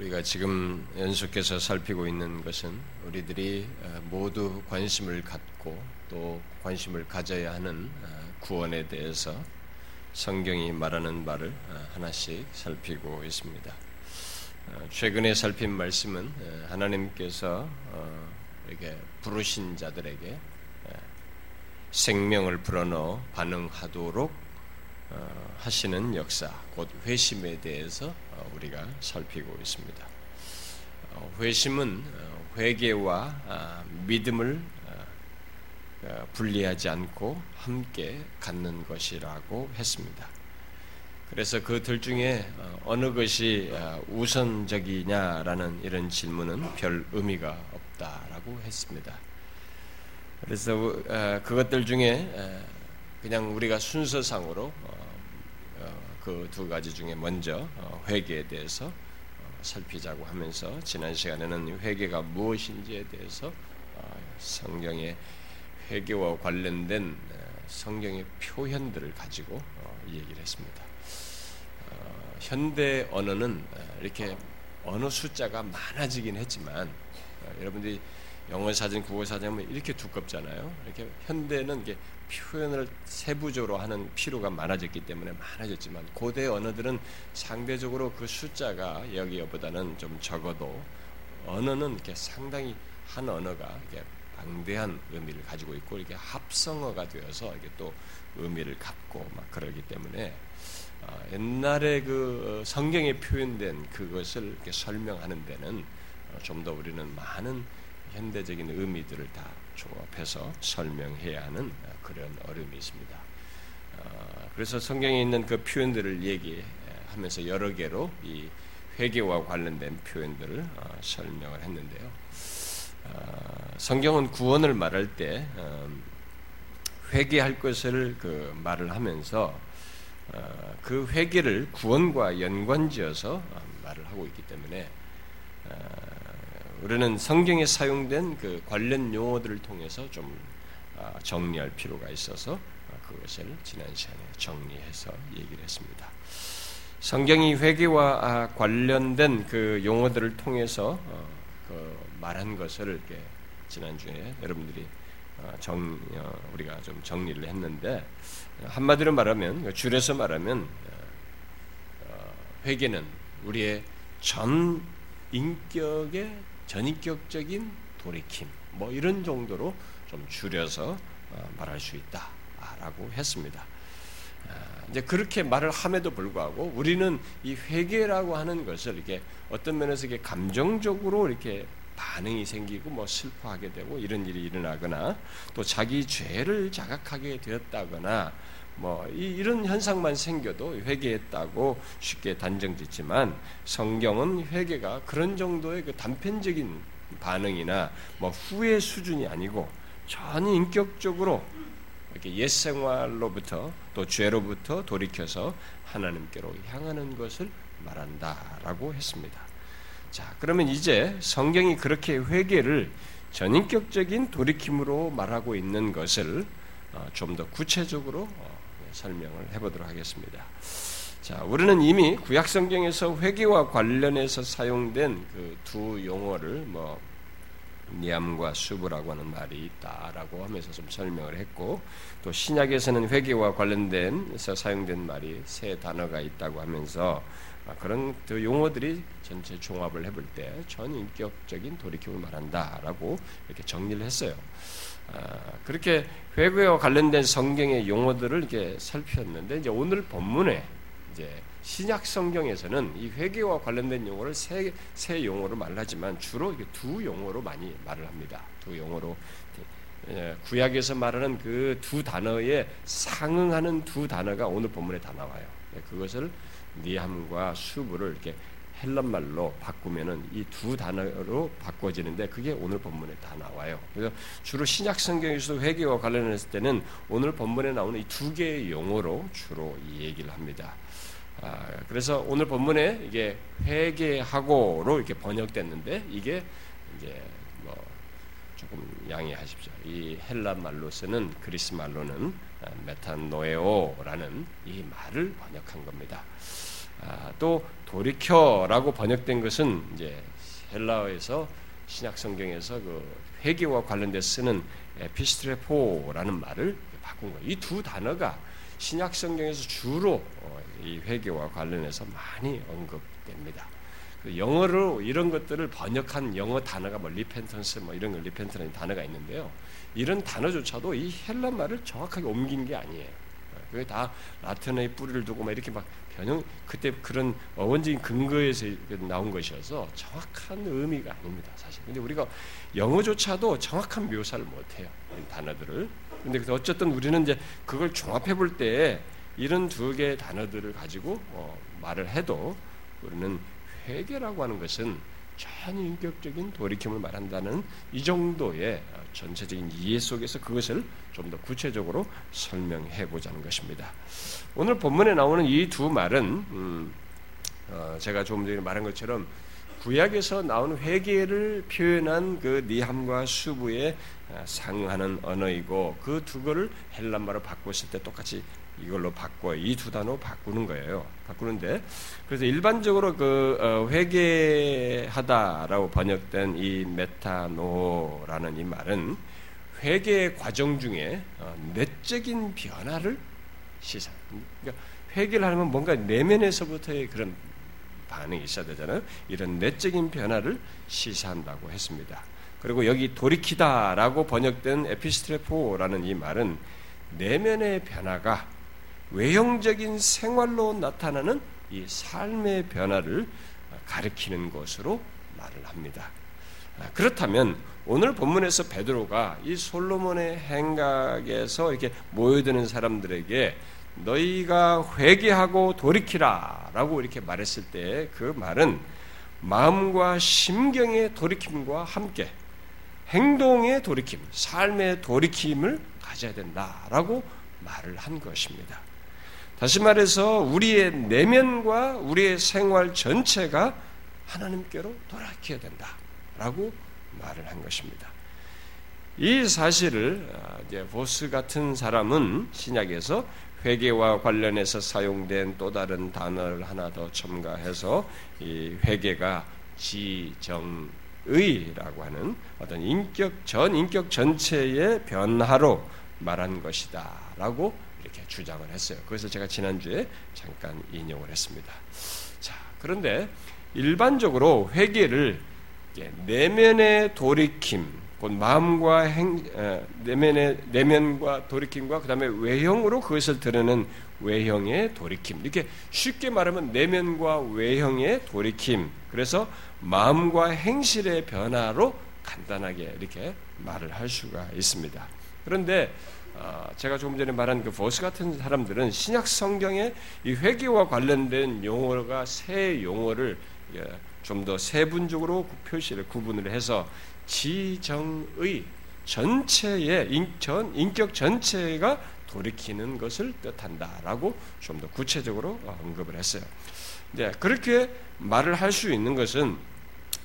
우리가 지금 연속해서 살피고 있는 것은 우리들이 어, 모두 관심을 갖고 또 관심을 가져야 하는 어, 구원에 대해서 성경이 말하는 말을 어, 하나씩 살피고 있습니다. 최근에 살핀 말씀은 하나님께서 이렇게 부르신 자들에게 생명을 불어넣어 반응하도록 하시는 역사, 곧 회심에 대해서 우리가 살피고 있습니다. 어, 회심은 어, 회개와 아, 믿음을 어, 분리하지 않고 함께 갖는 것이라고 했습니다. 그래서 그들 중에 어느 것이 우선적이냐라는 이런 질문은 별 의미가 없다라고 했습니다. 그래서 그것들 중에 그냥 우리가 순서상으로 그 두 가지 중에 먼저 어, 회개에 대해서 어, 살피자고 하면서 지난 시간에는 회개가 무엇인지에 대해서 어, 성경의 회개와 관련된 성경의 표현들을 가지고 얘기를 했습니다. 현대 언어는 이렇게 언어 숫자가 많아지긴 했지만 여러분들이 영어 사전, 국어 사전 하면 이렇게 두껍잖아요. 이렇게 현대는 이게 표현을 세부적으로 하는 필요가 많아졌기 때문에 많아졌지만 고대 언어들은 상대적으로 그 숫자가 여기보다는 좀 적어도 언어는 이렇게 상당히 한 언어가 이렇게 방대한 의미를 가지고 있고 이렇게 합성어가 되어서 이게 또 의미를 갖고 막 그러기 때문에 어, 옛날에 그 성경에 표현된 그것을 이렇게 설명하는 데는 어, 좀더 우리는 많은 현대적인 의미들을 다 조합해서 설명해야 하는 그런 어려움이 있습니다. 어, 그래서 성경에 있는 그 표현들을 얘기하면서 여러 개로 이 회개와 관련된 표현들을 어, 설명을 했는데요. 어, 성경은 구원을 말할 때 회개할 것을 그 말을 하면서 그 회개를 구원과 연관지어서 말을 하고 있기 때문에 우리는 성경에 사용된 그 관련 용어들을 통해서 좀 아, 정리할 필요가 있어서 그것을 지난 시간에 정리해서 얘기를 했습니다. 성경이 회개와 아, 관련된 그 용어들을 통해서 어, 그 말한 것을 이렇게 지난 주에 여러분들이 어, 정 우리가 좀 정리를 했는데 한마디로 말하면 그 줄여서 말하면 어, 회개는 우리의 전 인격의 전인격적인 돌이킴 뭐 이런 정도로 좀 줄여서 어, 말할 수 있다라고 했습니다. 아, 이제 그렇게 말을 함에도 불구하고 우리는 이 회개라고 하는 것을 이렇게 어떤 면에서 이게 감정적으로 이렇게 반응이 생기고 뭐 슬퍼하게 되고 이런 일이 일어나거나 또 자기 죄를 자각하게 되었다거나 뭐 이런 현상만 생겨도 회개했다고 쉽게 단정짓지만 성경은 회개가 그런 정도의 그 단편적인 반응이나 뭐 후회 수준이 아니고 전 인격적으로 이렇게 옛 생활로부터 또 죄로부터 돌이켜서 하나님께로 향하는 것을 말한다라고 했습니다. 자, 그러면 이제 성경이 그렇게 회개를 전인격적인 돌이킴으로 말하고 있는 것을 어, 좀더 구체적으로 어, 설명을 해보도록 하겠습니다. 자, 우리는 이미 구약 성경에서 회개와 관련해서 사용된 그 두 용어를 뭐 니암과 수부라고 하는 말이 있다라고 하면서 좀 설명을 했고 또 신약에서는 회개와 관련된서 사용된 말이 세 단어가 있다고 하면서 아, 그런 그 용어들이 전체 종합을 해볼 때 전인격적인 돌이킴을 말한다라고 이렇게 정리를 했어요. 아, 그렇게 회개와 관련된 성경의 용어들을 이렇게 살폈는데 이제 오늘 본문에 이제 신약 성경에서는 이 회개와 관련된 용어를 세, 세 용어로 말하지만 주로 두 용어로 많이 말을 합니다. 두 용어로 예, 구약에서 말하는 그 두 단어에 상응하는 두 단어가 오늘 본문에 다 나와요. 예, 그것을 니함과 수부를 이렇게 헬란 말로 바꾸면은 이 두 단어로 바꿔지는데 그게 오늘 본문에 다 나와요. 그래서 주로 신약 성경에서도 회개와 관련했을 때는 오늘 본문에 나오는 이 두 개의 용어로 주로 이 얘기를 합니다. 아, 그래서 오늘 본문에 이게 회개하고로 이렇게 번역됐는데 이게 이제 뭐 조금 양해하십시오. 이 헬란 말로 쓰는 그리스 말로는 아, 메탄노에오라는 이 말을 번역한 겁니다. 아, 또 돌이켜라고 번역된 것은 이제 헬라어에서 신약 성경에서 그 회개와 관련돼 쓰는 ἐπιστρέφω라는 말을 바꾼 거예요. 이 두 단어가 신약 성경에서 주로 어, 이 회개와 관련해서 많이 언급됩니다. 그 영어로 이런 것들을 번역한 영어 단어가 뭐 repentance 뭐 이런 거 repentance 단어가 있는데요. 이런 단어조차도 이 헬라 말을 정확하게 옮긴 게 아니에요. 그게 다 라틴어의 뿌리를 두고 막 이렇게 막 변형 그때 그런 어원적인 근거에서 나온 것이어서 정확한 의미가 아닙니다, 사실. 근데 우리가 영어조차도 정확한 묘사를 못 해요. 단어들을. 근데 어쨌든 우리는 이제 그걸 종합해 볼 때 이런 두 개의 단어들을 가지고 어, 말을 해도 우리는 회개라고 하는 것은 전인격적인 돌이킴을 말한다는 이 정도의 전체적인 이해 속에서 그것을 좀 더 구체적으로 설명해 보자는 것입니다. 오늘 본문에 나오는 이 두 말은 음, 어, 제가 조금 전에 말한 것처럼 구약에서 나온 회개를 표현한 그 니함과 수부에 상하는 언어이고 그 두 거를 헬란말로 바꿨을 때 똑같이 이걸로 바꿔 이 두 단어 바꾸는 거예요. 바꾸는데 그래서 일반적으로 그 어, 회개하다라고 번역된 이 메타노라는 이 말은 회개 과정 중에 어, 내적인 변화를 시사. 그러니까 회개를 하면 뭔가 내면에서부터의 그런 반응이 있어야 되잖아요. 이런 내적인 변화를 시사한다고 했습니다. 그리고 여기 돌이키다라고 번역된 에피스트레포라는 이 말은 내면의 변화가 외형적인 생활로 나타나는 이 삶의 변화를 가리키는 것으로 말을 합니다. 아, 그렇다면 오늘 본문에서 베드로가 이 솔로몬의 행각에서 이렇게 모여드는 사람들에게 너희가 회개하고 돌이키라라고 이렇게 말했을 때 그 말은 마음과 심경의 돌이킴과 함께 행동의 돌이킴, 삶의 돌이킴을 가져야 된다라고 말을 한 것입니다. 다시 말해서 우리의 내면과 우리의 생활 전체가 하나님께로 돌아켜야 된다 라고 말을 한 것입니다. 이 사실을 아, 보스 같은 사람은 신약에서 회개와 관련해서 사용된 또 다른 단어를 하나 더 첨가해서 이 회개가 지정의라고 하는 어떤 인격 전 인격 전체의 변화로 말한 것이다라고 이렇게 주장을 했어요. 그래서 제가 지난주에 잠깐 인용을 했습니다. 자, 그런데 일반적으로 회개를 내면의 돌이킴, 곧 마음과 행, 내면의 내면과 돌이킴과 그다음에 외형으로 그것을 드러내는 외형의 돌이킴. 이렇게 쉽게 말하면 내면과 외형의 돌이킴. 그래서 마음과 행실의 변화로 간단하게 이렇게 말을 할 수가 있습니다. 그런데 아, 제가 조금 전에 말한 그 보스 같은 사람들은 신약 성경의 이 회개와 관련된 용어가 새 용어를 예, 좀 더 세분적으로 표시를 구분을 해서 지정의 전체의 전 인격 전체가 돌이키는 것을 뜻한다라고 좀 더 구체적으로 언급을 했어요. 네, 그렇게 말을 할 수 있는 것은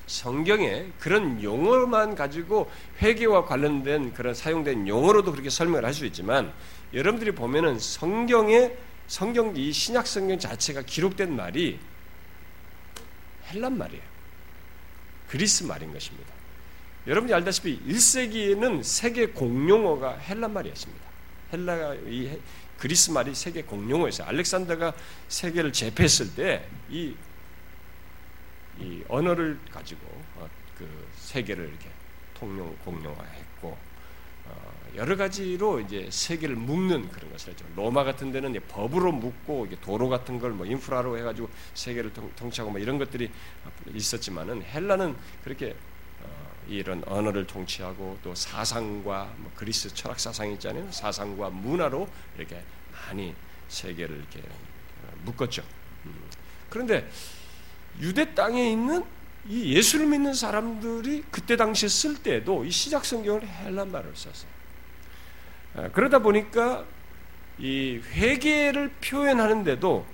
성경에 그런 용어만 가지고 회개와 관련된 그런 사용된 용어로도 그렇게 설명을 할 수 있지만 여러분들이 보면은 성경에 성경 이 신약 성경 자체가 기록된 말이 헬란 말이에요. 그리스 말인 것입니다. 여러분이 알다시피 1세기에는 세계 공용어가 헬란 말이었습니다. 헬라가 이 그리스 말이 세계 공용어였어요. 알렉산더가 세계를 제패했을 때 이 이 언어를 가지고 어, 그 세계를 이렇게 통용 공용화했고 어, 여러 가지로 이제 세계를 묶는 그런 것을 했죠. 로마 같은 데는 법으로 묶고 도로 같은 걸 뭐 인프라로 해가지고 세계를 통, 치하고뭐 이런 것들이 있었지만은 헬라는 그렇게 어, 이런 언어를 통치하고 또 사상과 뭐 그리스 철학 사상이 있잖아요. 사상과 문화로 이렇게 많이 세계를 이렇게 묶었죠. 음. 그런데 유대 땅에 있는 이 예수를 믿는 사람들이 그때 당시에 쓸 때도 이 시작 성경을 헬란 말을 썼어요. 아, 그러다 보니까 이 회개를 표현하는데도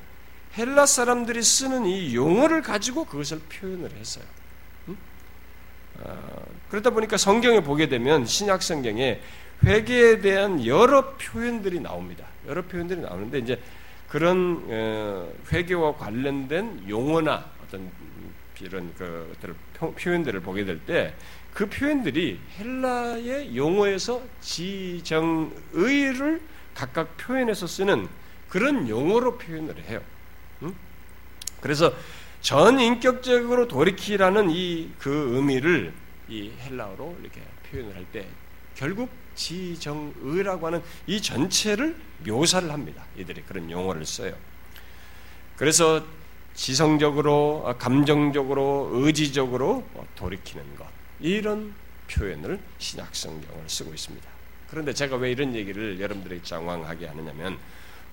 헬라 사람들이 쓰는 이 용어를 가지고 그것을 표현을 했어요. 아, 그러다 보니까 성경에 보게 되면 신약 성경에 회개에 대한 여러 표현들이 나옵니다. 여러 표현들이 나오는데 이제 그런 어, 회개와 관련된 용어나 어떤 이런 그 표현들을 보게 될 때 그 표현들이 헬라의 용어에서 지정의를 각각 표현해서 쓰는 그런 용어로 표현을 해요. 그래서 전인격적으로 돌이키라는 이 그 의미를 이 헬라어로 이렇게 표현을 할 때 결국 지정의라고 하는 이 전체를 묘사를 합니다. 이들이 그런 용어를 써요. 그래서 지성적으로, 아, 감정적으로, 의지적으로 돌이키는 것. 이런 표현을 신약 성경을 쓰고 있습니다. 그런데 제가 왜 이런 얘기를 여러분들에게 장황하게 하느냐면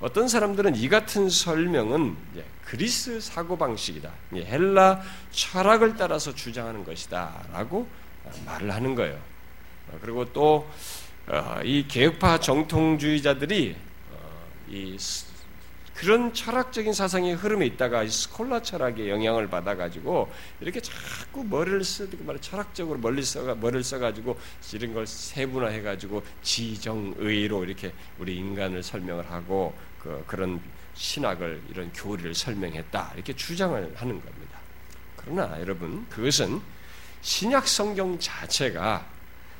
어떤 사람들은 이 같은 설명은 그리스 사고방식이다. 헬라 철학을 따라서 주장하는 것이다. 라고 말을 하는 거예요. 그리고 또이 어, 개혁파 정통주의자들이 어, 이 그런 철학적인 사상의 흐름에 있다가 스콜라 철학의 영향을 받아가지고 이렇게 자꾸 머리를 쓰고 말 철학적으로 멀리 써가 머리를 써가지고 이런 걸 세분화해가지고 지정의로 이렇게 우리 인간을 설명을 하고 그 그런 신학을 이런 교리를 설명했다 이렇게 주장을 하는 겁니다. 그러나 여러분 그것은 신약 성경 자체가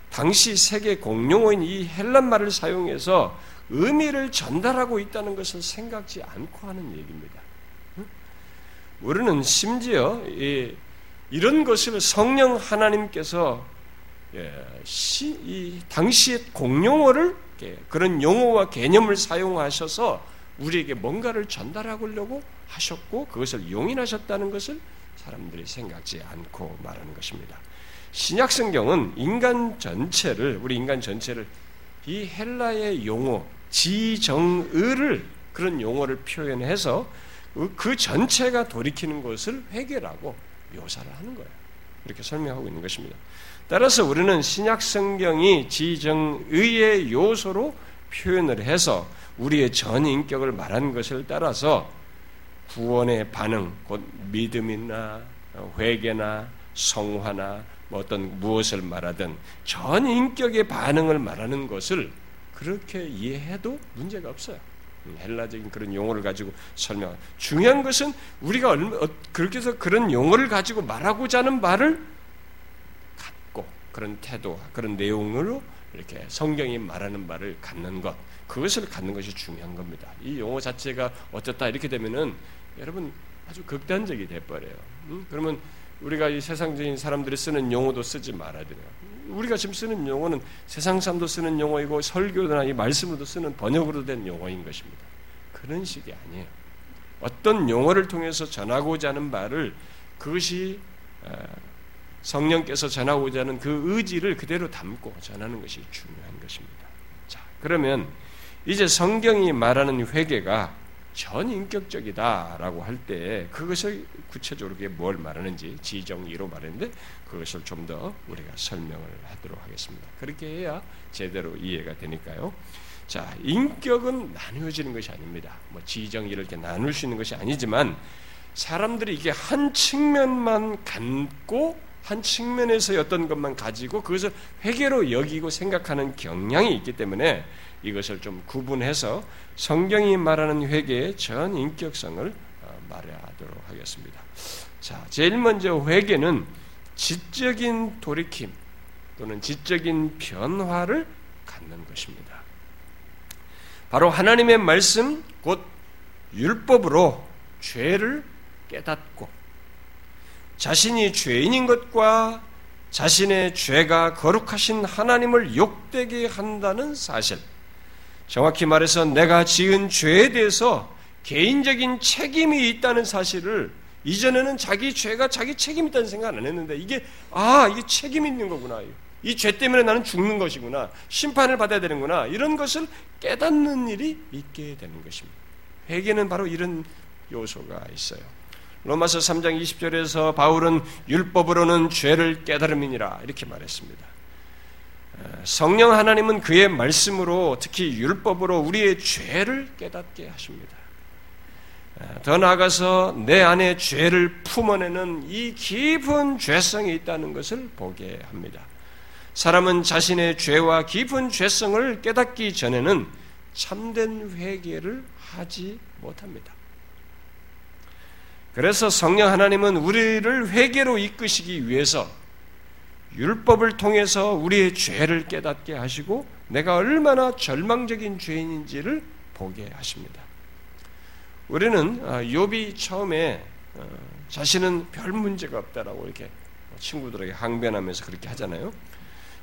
당시 세계 공용어인 이 헬란 말을 사용해서 의미를 전달하고 있다는 것을 생각지 않고 하는 얘기입니다. 우리는 심지어 이런 것을 성령 하나님께서 예, 이 당시의 공용어를 그런 용어와 개념을 사용하셔서 우리에게 뭔가를 전달하려고 하셨고 그것을 용인하셨다는 것을 사람들이 생각지 않고 말하는 것입니다. 신약 성경은 인간 전체를 우리 인간 전체를 이 헬라의 용어 지정의를 그런 용어를 표현해서 그 전체가 돌이키는 것을 회개라고 묘사를 하는 거예요. 이렇게 설명하고 있는 것입니다. 따라서 우리는 신약 성경이 지정의의 요소로 표현을 해서 우리의 전 인격을 말한 것을 따라서 구원의 반응, 곧 믿음이나 회개나 성화나 뭐 어떤 무엇을 말하든 전 인격의 반응을 말하는 것을 그렇게 이해해도 문제가 없어요. 음, 헬라적인 그런 용어를 가지고 설명. 중요한 것은 우리가 어, 그렇게 해서 그런 용어를 가지고 말하고자 하는 말을 갖고 그런 태도, 그런 내용으로 이렇게 성경이 말하는 말을 갖는 것, 그것을 갖는 것이 중요한 겁니다. 이 용어 자체가 어쨌다 이렇게 되면은 여러분 아주 극단적이 돼버려요. 음? 그러면 우리가 이 세상적인 사람들이 쓰는 용어도 쓰지 말아야 돼요. 우리가 지금 쓰는 용어는 세상 사람도 쓰는 용어이고 설교나 이 말씀으로도 쓰는 번역으로 된 용어인 것입니다. 그런 식이 아니에요. 어떤 용어를 통해서 전하고자 하는 말을 그것이 어, 성령께서 전하고자 하는 그 의지를 그대로 담고 전하는 것이 중요한 것입니다. 자, 그러면 이제 성경이 말하는 회개가 전인격적이다라고 할 때 그것을 구체적으로 뭘 말하는지 지정의로 말했는데 그것을 좀 더 우리가 설명을 하도록 하겠습니다. 그렇게 해야 제대로 이해가 되니까요. 자, 인격은 나누어지는 것이 아닙니다. 뭐 지정의를 이렇게 나눌 수 있는 것이 아니지만 사람들이 이게 한 측면만 갖고 한 측면에서 어떤 것만 가지고 그것을 회계로 여기고 생각하는 경향이 있기 때문에 이것을 좀 구분해서 성경이 말하는 회개의 전 인격성을 어, 말하도록 하겠습니다. 자, 제일 먼저 회개는 지적인 돌이킴 또는 지적인 변화를 갖는 것입니다. 바로 하나님의 말씀, 곧 율법으로 죄를 깨닫고 자신이 죄인인 것과 자신의 죄가 거룩하신 하나님을 욕되게 한다는 사실, 정확히 말해서 내가 지은 죄에 대해서 개인적인 책임이 있다는 사실을 이전에는 자기 죄가 자기 책임이 있다는 생각 안 했는데 이게 아 이게 책임이 있는 거구나 이 죄 때문에 나는 죽는 것이구나 심판을 받아야 되는구나 이런 것을 깨닫는 일이 있게 되는 것입니다. 회개는 바로 이런 요소가 있어요. 로마서 3장 20절에서 바울은 율법으로는 죄를 깨달음이니라 이렇게 말했습니다. 성령 하나님은 그의 말씀으로 특히 율법으로 우리의 죄를 깨닫게 하십니다. 더 나아가서 내 안에 죄를 품어내는 이 깊은 죄성이 있다는 것을 보게 합니다. 사람은 자신의 죄와 깊은 죄성을 깨닫기 전에는 참된 회개를 하지 못합니다. 그래서 성령 하나님은 우리를 회개로 이끄시기 위해서 율법을 통해서 우리의 죄를 깨닫게 하시고 내가 얼마나 절망적인 죄인인지를 보게 하십니다. 우리는 아, 욥이 처음에 어, 자신은 별 문제가 없다라고 이렇게 친구들에게 항변하면서 그렇게 하잖아요.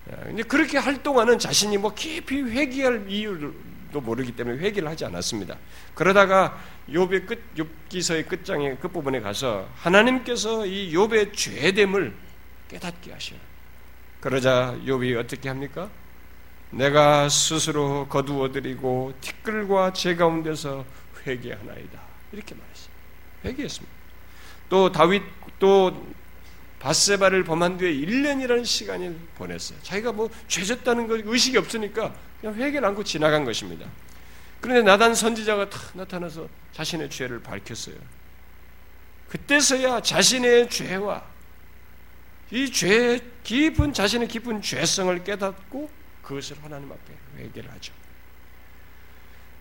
근데 그렇게 할 동안은 자신이 뭐 깊이 회개할 이유도 모르기 때문에 회개를 하지 않았습니다. 그러다가 욥의 끝 욥기서의 끝장의 끝 부분에 가서 하나님께서 이 욥의 죄됨을 깨닫게 하셔요. 그러자 욥이 어떻게 합니까? 내가 스스로 거두어드리고 티끌과 제 가운데서 회개하나이다. 이렇게 말했어요. 회개했습니다. 또 다윗 또 바세바를 범한 뒤에 1년이라는 시간을 보냈어요. 자기가 뭐 죄졌다는 거 의식이 없으니까 그냥 회개를 안고 지나간 것입니다. 그런데 나단 선지자가 탁 나타나서 자신의 죄를 밝혔어요. 그때서야 자신의 죄와 이 죄, 깊은, 자신의 깊은 죄성을 깨닫고 그것을 하나님 앞에 회개를 하죠.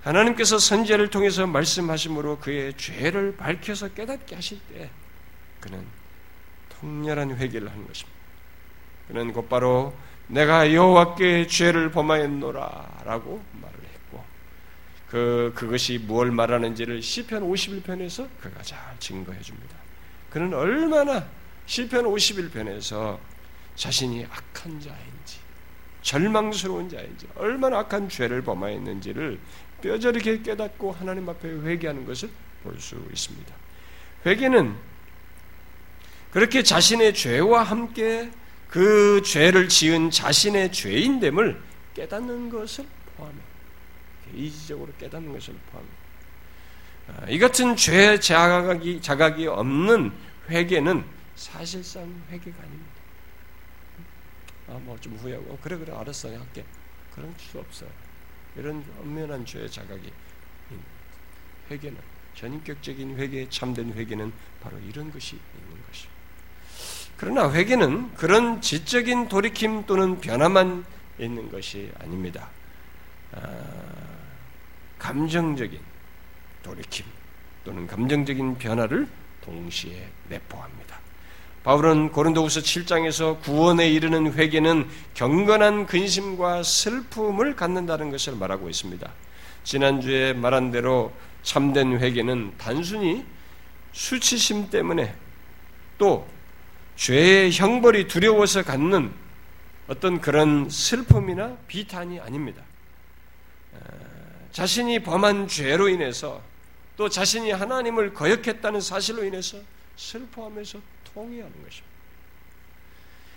하나님께서 선지자를 통해서 말씀하심으로 그의 죄를 밝혀서 깨닫게 하실 때 그는 통렬한 회개를 하는 것입니다. 그는 곧바로 내가 여호와께 죄를 범하였노라라고 말을 했고 그 그것이 무엇 말하는지를 시편 51편에서 그가 잘 증거해 줍니다. 그는 얼마나 시편 51편에서 자신이 악한 자인지 절망스러운 자인지 얼마나 악한 죄를 범하였는지를 뼈저리게 깨닫고 하나님 앞에 회개하는 것을 볼 수 있습니다. 회개는 그렇게 자신의 죄와 함께 그 죄를 지은 자신의 죄인됨을 깨닫는 것을 포함해 이지적으로 깨닫는 것을 포함해 아, 이 같은 죄 자각이, 자각이 없는 회개는 사실상 회개가 아닙니다. 아, 뭐 좀 후회하고, 어, 그래, 그래, 알았어, 할게. 그럴 수 없어요. 이런 엄연한 죄의 자각이 회개는 전인격적인 회개, 참된 회개는 바로 이런 것이 있는 것이. 그러나 회개는 그런 지적인 돌이킴 또는 변화만 있는 것이 아닙니다. 아, 감정적인 돌이킴 또는 감정적인 변화를 동시에 내포합니다. 바울은 고린도후서 7장에서 구원에 이르는 회개는 경건한 근심과 슬픔을 갖는다는 것을 말하고 있습니다. 지난주에 말한 대로 참된 회개는 단순히 수치심 때문에 또 죄의 형벌이 두려워서 갖는 어떤 그런 슬픔이나 비탄이 아닙니다. 자신이 범한 죄로 인해서 또 자신이 하나님을 거역했다는 사실로 인해서 슬퍼하면서 통회하는 것입니다.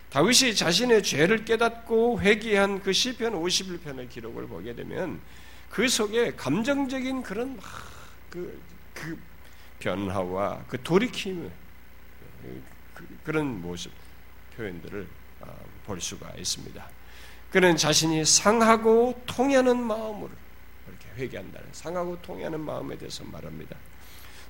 다윗이 자신의 죄를 깨닫고 회개한 그 시편 51편의 기록을 보게 되면 그 속에 감정적인 그런 그, 그 변화와 그 돌이킴 그, 런 모습 표현들을 아, 볼 수가 있습니다. 그는 자신이 상하고 통하는 마음으로 이렇게 회개한다는 상하고 통하는 마음에 대해서 말합니다.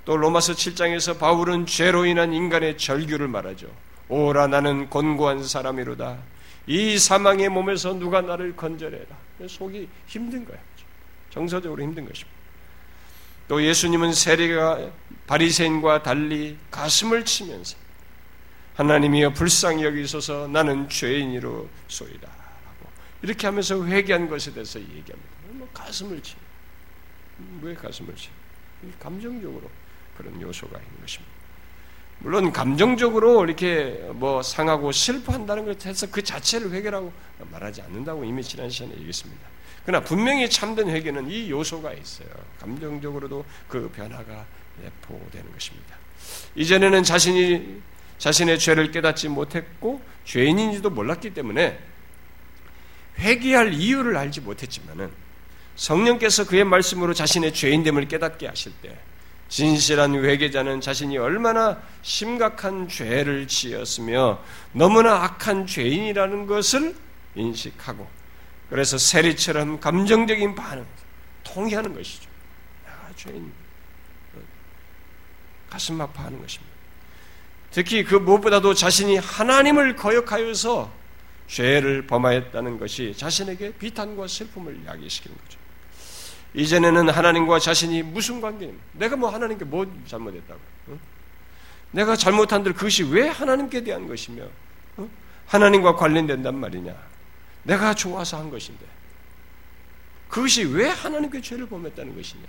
또 로마서 7장에서 바울은 죄로 인한 인간의 절규를 말하죠. 오라 나는 곤고한 사람이로다. 이 사망의 몸에서 누가 나를 건져내라. 속이 힘든 거야. 정서적으로 힘든 것입니다. 또 예수님은 세리가 바리새인과 달리 가슴을 치면서 하나님이여 불쌍히 여기소서 나는 죄인이로 소이다. 이렇게 하면서 회개한 것에 대해서 얘기합니다. 뭐 가슴을 치. 왜 가슴을 치? 감정적으로 그런 요소가 있는 것입니다. 물론 감정적으로 이렇게 뭐 상하고 슬퍼한다는 것에 서 그 자체를 회개라고 말하지 않는다고 이미 지난 시간에 얘기했습니다. 그러나 분명히 참된 회개는 이 요소가 있어요. 감정적으로도 그 변화가 내포되는 것입니다. 이전에는 자신이 자신의 죄를 깨닫지 못했고 죄인인지도 몰랐기 때문에 회개할 이유를 알지 못했지만은 성령께서 그의 말씀으로 자신의 죄인됨을 깨닫게 하실 때 진실한 회개자는 자신이 얼마나 심각한 죄를 지었으며 너무나 악한 죄인이라는 것을 인식하고 그래서 세리처럼 감정적인 반응, 통해하는 것이죠. 야, 죄인 가슴 아파하는 것입니다. 특히 그 무엇보다도 자신이 하나님을 거역하여서 죄를 범하였다는 것이 자신에게 비탄과 슬픔을 야기시키는 거죠. 이전에는 하나님과 자신이 무슨 관계입니까? 내가 뭐 하나님께 뭐 잘못했다고? 어? 내가 잘못한 들 그것이 왜 하나님께 대한 것이며 어? 하나님과 관련된단 말이냐? 내가 좋아서 한 것인데 그것이 왜 하나님께 죄를 범했다는 것이냐?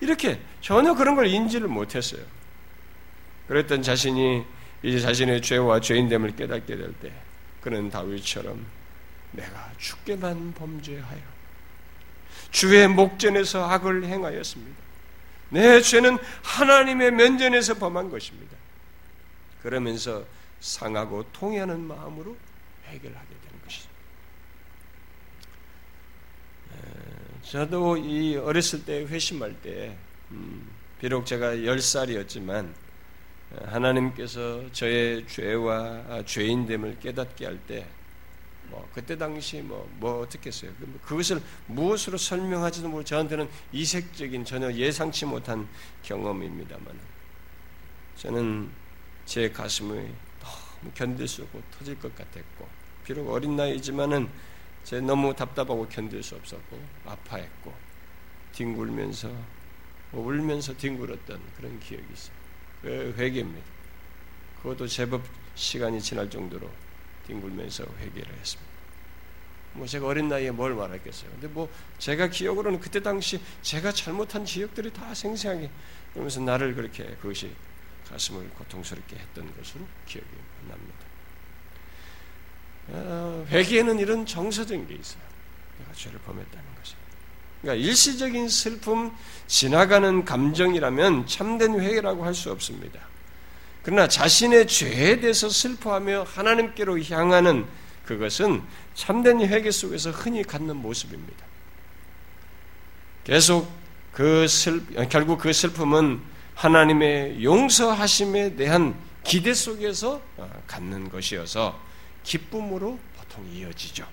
이렇게 전혀 그런 걸 인지를 못했어요. 그랬던 자신이 이제 자신의 죄와 죄인됨을 깨닫게 될 때, 그는 다윗처럼 내가 죽게만 범죄하여 주의 목전에서 악을 행하였습니다. 내 죄는 하나님의 면전에서 범한 것입니다. 그러면서 상하고 통해하는 마음으로 해결하게 되는 것이죠. 저도 이 어렸을 때 회심할 때, 음, 비록 제가 10살이었지만, 하나님께서 저의 죄와 죄인됨을 깨닫게 할 때, 뭐 그때 당시 뭐, 뭐 어떻게 했어요? 그, 그것을 무엇으로 설명하지도 모르고 저한테는 이색적인 전혀 예상치 못한 경험입니다만 저는 제 가슴이 너무 견딜 수 없고 터질 것 같았고 비록 어린 나이지만은 제 너무 답답하고 견딜 수 없었고 아파했고 뒹굴면서 울면서 뒹굴었던 그런 기억이 있어요. 그 회개입니다. 그것도 제법 시간이 지날 정도로 뒹굴면서 회개를 했습니다. 뭐 제가 어린 나이에 뭘 말했겠어요. 근데 뭐 제가 기억으로는 그때 당시 제가 잘못한 지역들이 다 생생하게 그러면서 나를 그렇게 그것이 가슴을 고통스럽게 했던 것으로 기억이 납니다. 어, 회개에는 이런 정서적인 게 있어요. 내가 죄를 범했다는 것이. 그러니까 일시적인 슬픔, 지나가는 감정이라면 참된 회개라고 할 수 없습니다. 그러나 자신의 죄에 대해서 슬퍼하며 하나님께로 향하는 그것은 참된 회개 속에서 흔히 갖는 모습입니다. 계속 그 슬, 결국 그 슬픔은 하나님의 용서하심에 대한 기대 속에서 갖는 것이어서 기쁨으로 보통 이어지죠.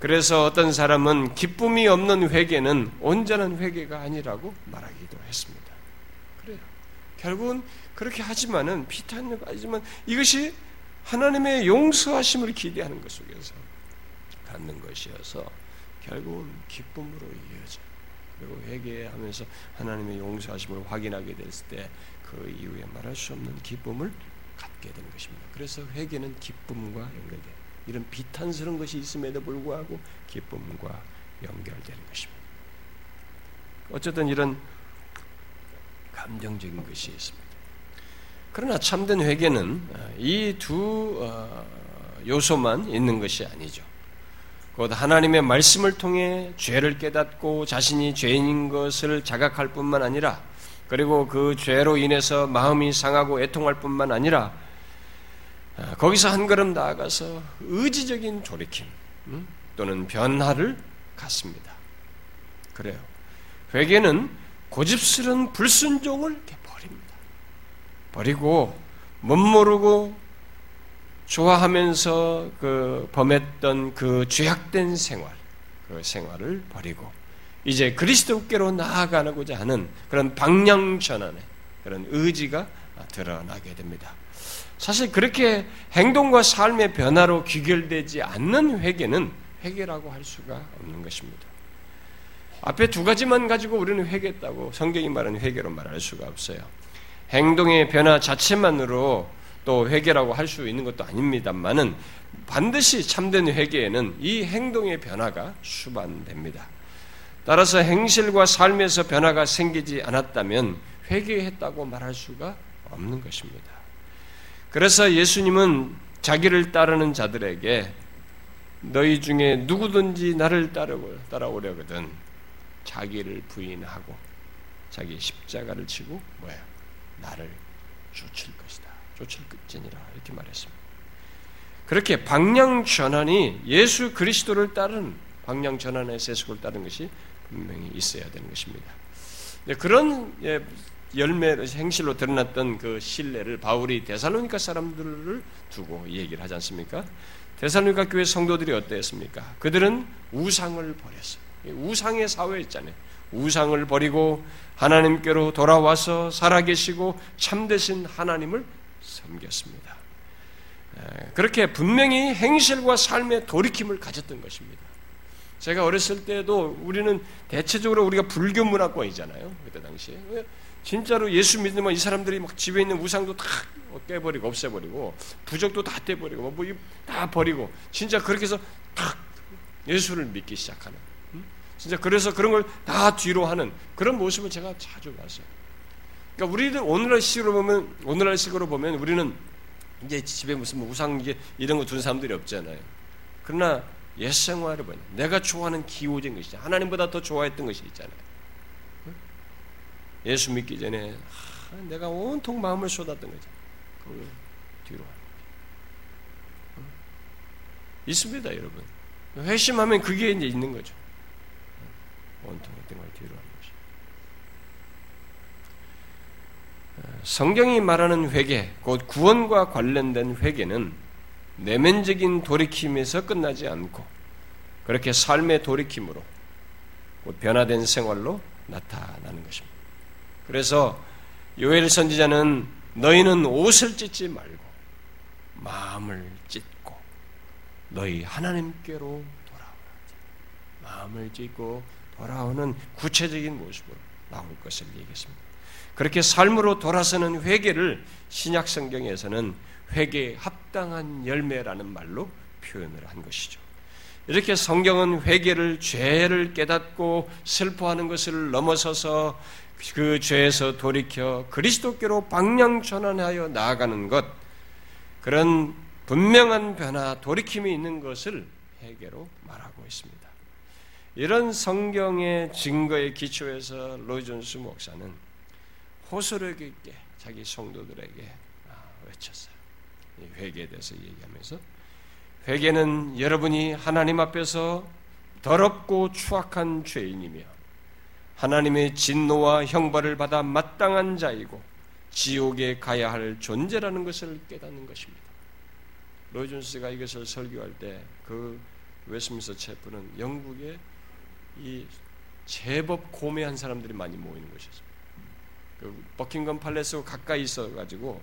그래서 어떤 사람은 기쁨이 없는 회개는 온전한 회개가 아니라고 말하기도 했습니다. 그래요. 결국은 그렇게 하지만은 비탄력 하지만 이것이 하나님의 용서하심을 기대하는 것 속에서 갖는 것이어서 결국은 기쁨으로 이어져. 그리고 회개하면서 하나님의 용서하심을 확인하게 됐을 때 그 이후에 말할 수 없는 기쁨을 갖게 되는 것입니다. 그래서 회개는 기쁨과 연결돼. 이런 비탄스러운 것이 있음에도 불구하고 기쁨과 연결되는 것입니다. 어쨌든 이런 감정적인 것이 있습니다. 그러나 참된 회개는 어, 이두 어, 요소만 있는 것이 아니죠. 곧 하나님의 말씀을 통해 죄를 깨닫고 자신이 죄인인 것을 자각할 뿐만 아니라 그리고 그 죄로 인해서 마음이 상하고 애통할 뿐만 아니라 어, 거기서 한 걸음 나아가서 의지적인 돌이킴 음, 또는 변화를 갖습니다. 그래요. 회개는 고집스러운 불순종을 버리고 못 모르고 좋아하면서 그 범했던 그 죄악된 생활, 그 생활을 버리고 이제 그리스도께로 나아가고자 하는 그런 방향 전환의 그런 의지가 드러나게 됩니다. 사실 그렇게 행동과 삶의 변화로 귀결되지 않는 회개는 회개라고 할 수가 없는 것입니다. 앞에 두 가지만 가지고 우리는 회개했다고 성경이 말하는 회개로 말할 수가 없어요. 행동의 변화 자체만으로 또 회개라고 할 수 있는 것도 아닙니다만은 반드시 참된 회개에는 이 행동의 변화가 수반됩니다. 따라서 행실과 삶에서 변화가 생기지 않았다면 회개했다고 말할 수가 없는 것입니다. 그래서 예수님은 자기를 따르는 자들에게 너희 중에 누구든지 나를 따라오려거든 자기를 부인하고 자기 십자가를 치고 뭐야 나를 쫓을 것이다. 쫓을 것이니라 이렇게 말했습니다. 그렇게 방향 전환이 예수 그리스도를 따른 방향 전환의 세속을 따른 것이 분명히 있어야 되는 것입니다. 그런 예, 열매 행실로 드러났던 그 신뢰를 바울이 데살로니가 사람들을 두고 얘기를 하지 않습니까? 데살로니가 교회 성도들이 어땠습니까? 그들은 우상을 버렸어요. 우상의 사회였잖아요. 우상을 버리고 하나님께로 돌아와서 살아계시고 참되신 하나님을 섬겼습니다. 그렇게 분명히 행실과 삶의 돌이킴을 가졌던 것입니다. 제가 어렸을 때도 우리는 대체적으로 우리가 불교 문화권이잖아요. 그때 당시에. 진짜로 예수 믿는 이 사람들이 막 집에 있는 우상도 다 깨버리고 없애버리고 부적도 다 떼버리고 뭐 다 버리고 진짜 그렇게 해서 탁 예수를 믿기 시작하는 진짜 그래서 그런 걸 다 뒤로 하는 그런 모습을 제가 자주 봤어요. 그러니까 우리들 오늘날 식으로 보면 오늘날 식으로 보면 우리는 이제 집에 무슨 뭐 우상 이게 이런 거둔 사람들이 없잖아요. 그러나 옛 생활을 보면 내가 좋아하는 기호적인 것이죠. 하나님보다 더 좋아했던 것이 있잖아요. 예수 믿기 전에 하, 내가 온통 마음을 쏟았던 거죠. 그걸 뒤로 하는 거죠. 있습니다, 여러분. 회심하면 그게 이제 있는 거죠. 온통 했던 걸 뒤로 하는 것이. 성경이 말하는 회개, 곧 구원과 관련된 회개는 내면적인 돌이킴에서 끝나지 않고 그렇게 삶의 돌이킴으로 곧 변화된 생활로 나타나는 것입니다. 그래서 요엘 선지자는 너희는 옷을 찢지 말고 마음을 찢고 너희 하나님께로 돌아오라. 마음을 찢고 돌아오는 구체적인 모습으로 나올 것을 얘기했습니다. 그렇게 삶으로 돌아서는 회개를 신약 성경에서는 회개에 합당한 열매라는 말로 표현을 한 것이죠. 이렇게 성경은 회개를 죄를 깨닫고 슬퍼하는 것을 넘어서서 그 죄에서 돌이켜 그리스도께로 방향 전환하여 나아가는 것 그런 분명한 변화 돌이킴이 있는 것을 회개로 말하고 있습니다. 이런 성경의 증거에 기초해서 로이존스 목사는 호소력 있게 자기 성도들에게 아, 외쳤어요. 회개에 대해서 얘기하면서 회개는 여러분이 하나님 앞에서 더럽고 추악한 죄인이며 하나님의 진노와 형벌을 받아 마땅한 자이고 지옥에 가야 할 존재라는 것을 깨닫는 것입니다. 로이존스가 이것을 설교할 때 그 웨스민스터 체프는 영국의 이 제법 고매한 사람들이 많이 모이는 곳이었어요. 그 버킹엄 팔레스 가까이 있어 가지고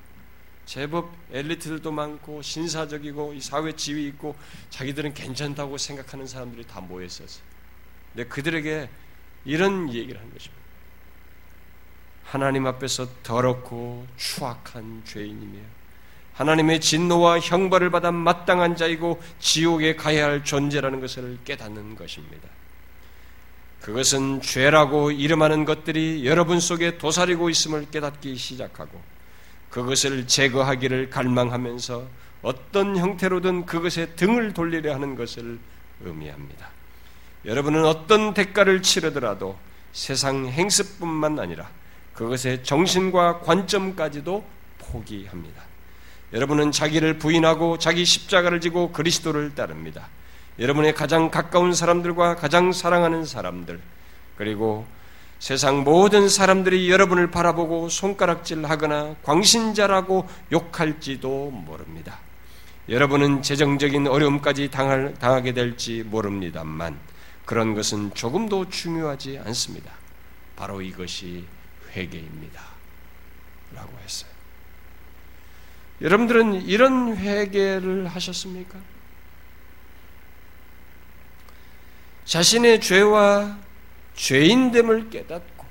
제법 엘리트들도 많고 신사적이고 사회 지위 있고 자기들은 괜찮다고 생각하는 사람들이 다 모여 있었어요. 근데 그들에게 이런 얘기를 한 것입니다. 하나님 앞에서 더럽고 추악한 죄인이며 하나님의 진노와 형벌을 받아 마땅한 자이고 지옥에 가야 할 존재라는 것을 깨닫는 것입니다. 그것은 죄라고 이름하는 것들이 여러분 속에 도사리고 있음을 깨닫기 시작하고 그것을 제거하기를 갈망하면서 어떤 형태로든 그것에 등을 돌리려 하는 것을 의미합니다. 여러분은 어떤 대가를 치르더라도 세상 행습뿐만 아니라 그것의 정신과 관점까지도 포기합니다. 여러분은 자기를 부인하고 자기 십자가를 지고 그리스도를 따릅니다. 여러분의 가장 가까운 사람들과 가장 사랑하는 사람들, 그리고 세상 모든 사람들이 여러분을 바라보고 손가락질 하거나 광신자라고 욕할지도 모릅니다. 여러분은 재정적인 어려움까지 당할, 당하게 될지 모릅니다만, 그런 것은 조금도 중요하지 않습니다. 바로 이것이 회개입니다. 라고 했어요. 여러분들은 이런 회개를 하셨습니까? 자신의 죄와 죄인됨을 깨닫고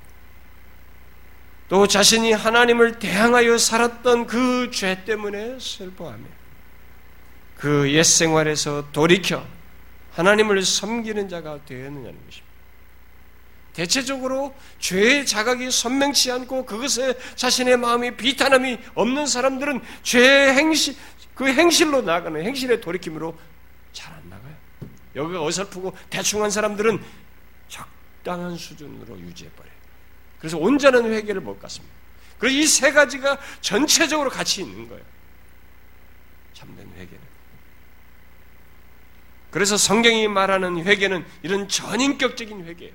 또 자신이 하나님을 대항하여 살았던 그 죄 때문에 슬퍼하며 그 옛 생활에서 돌이켜 하나님을 섬기는 자가 되었느냐는 것입니다. 대체적으로 죄의 자각이 선명치 않고 그것에 자신의 마음이 비탄함이 없는 사람들은 죄의 행실, 그 행실로 나가는 행실의 돌이킴으로. 여기가 어설프고 대충한 사람들은 적당한 수준으로 유지해버려요. 그래서 온전한 회개를 못 갖습니다. 그래서 이 세 가지가 전체적으로 같이 있는 거예요. 참된 회개는. 그래서 성경이 말하는 회개는 이런 전인격적인 회개예요.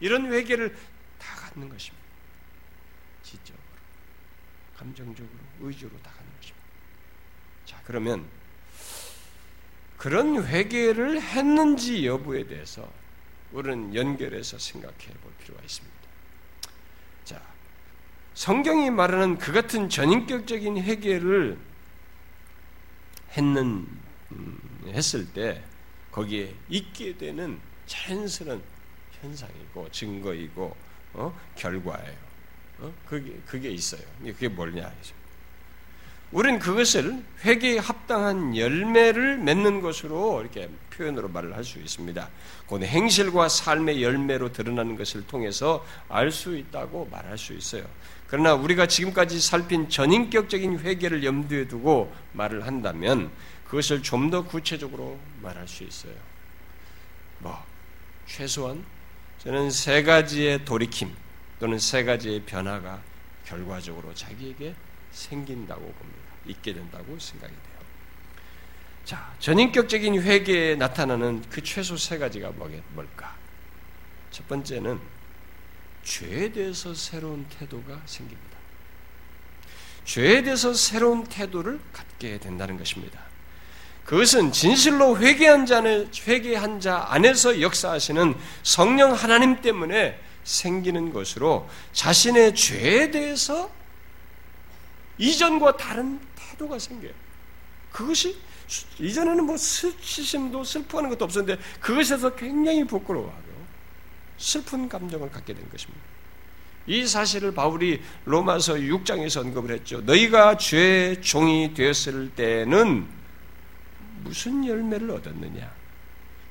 이런 회개를 다 갖는 것입니다. 지적으로, 감정적으로, 의지로 다 갖는 것입니다. 자, 그러면 그런 회개를 했는지 여부에 대해서 우리는 연결해서 생각해 볼 필요가 있습니다. 자, 성경이 말하는 그 같은 전인격적인 회개를 했는 음, 했을 때 거기에 있게 되는 자연스러운 현상이고 증거이고 어? 결과예요. 어? 그게 그게 있어요. 그게 뭐냐? 우리는 그것을 회개에 합당한 열매를 맺는 것으로 이렇게 표현으로 말을 할 수 있습니다. 곧 행실과 삶의 열매로 드러나는 것을 통해서 알 수 있다고 말할 수 있어요. 그러나 우리가 지금까지 살핀 전인격적인 회개를 염두에 두고 말을 한다면 그것을 좀 더 구체적으로 말할 수 있어요. 뭐 최소한 저는 세 가지의 돌이킴 또는 세 가지의 변화가 결과적으로 자기에게 생긴다고 봅니다. 있게 된다고 생각이 돼요. 자, 전인격적인 회개에 나타나는 그 최소 세 가지가 뭘까? 첫 번째는 죄에 대해서 새로운 태도가 생깁니다. 죄에 대해서 새로운 태도를 갖게 된다는 것입니다. 그것은 진실로 회개한 자는 회개한 자 안에서 역사하시는 성령 하나님 때문에 생기는 것으로 자신의 죄에 대해서 이전과 다른 태도가 생겨요. 그것이 이전에는 뭐 수치심도 슬퍼하는 것도 없었는데 그것에서 굉장히 부끄러워하고 슬픈 감정을 갖게 된 것입니다. 이 사실을 바울이 로마서 6장에서 언급을 했죠. 너희가 죄의 종이 되었을 때는 무슨 열매를 얻었느냐?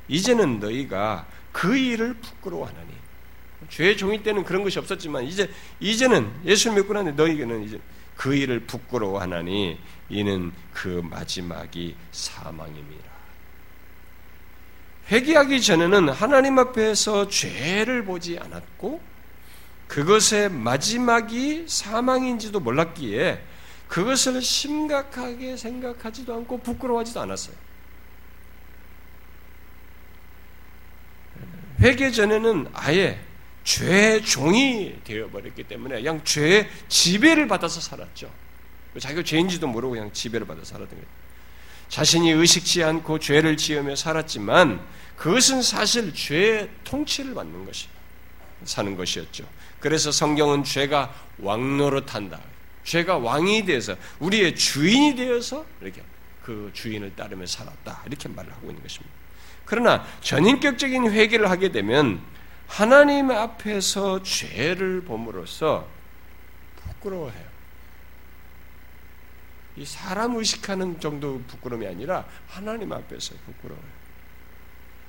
이제는 너희가 그 일을 부끄러워하느니 죄의 종이 때는 그런 것이 없었지만 이제 이제는 예수를 믿고 나니 너희는 이제 그 일을 부끄러워하나니 이는 그 마지막이 사망입니다. 회개하기 전에는 하나님 앞에서 죄를 보지 않았고 그것의 마지막이 사망인지도 몰랐기에 그것을 심각하게 생각하지도 않고 부끄러워하지도 않았어요. 회개 전에는 아예 죄의 종이 되어버렸기 때문에 그냥 죄의 지배를 받아서 살았죠. 자기가 죄인지도 모르고 그냥 지배를 받아 살았던 거예요. 자신이 의식치 않고 죄를 지으며 살았지만 그것은 사실 죄의 통치를 받는 것이 사는 것이었죠. 그래서 성경은 죄가 왕노릇한다. 죄가 왕이 되어서 우리의 주인이 되어서 이렇게 그 주인을 따르며 살았다. 이렇게 말을 하고 있는 것입니다. 그러나 전인격적인 회개를 하게 되면 하나님 앞에서 죄를 범으로써 부끄러워해요. 이 사람 의식하는 정도 부끄러움이 아니라 하나님 앞에서 부끄러워요.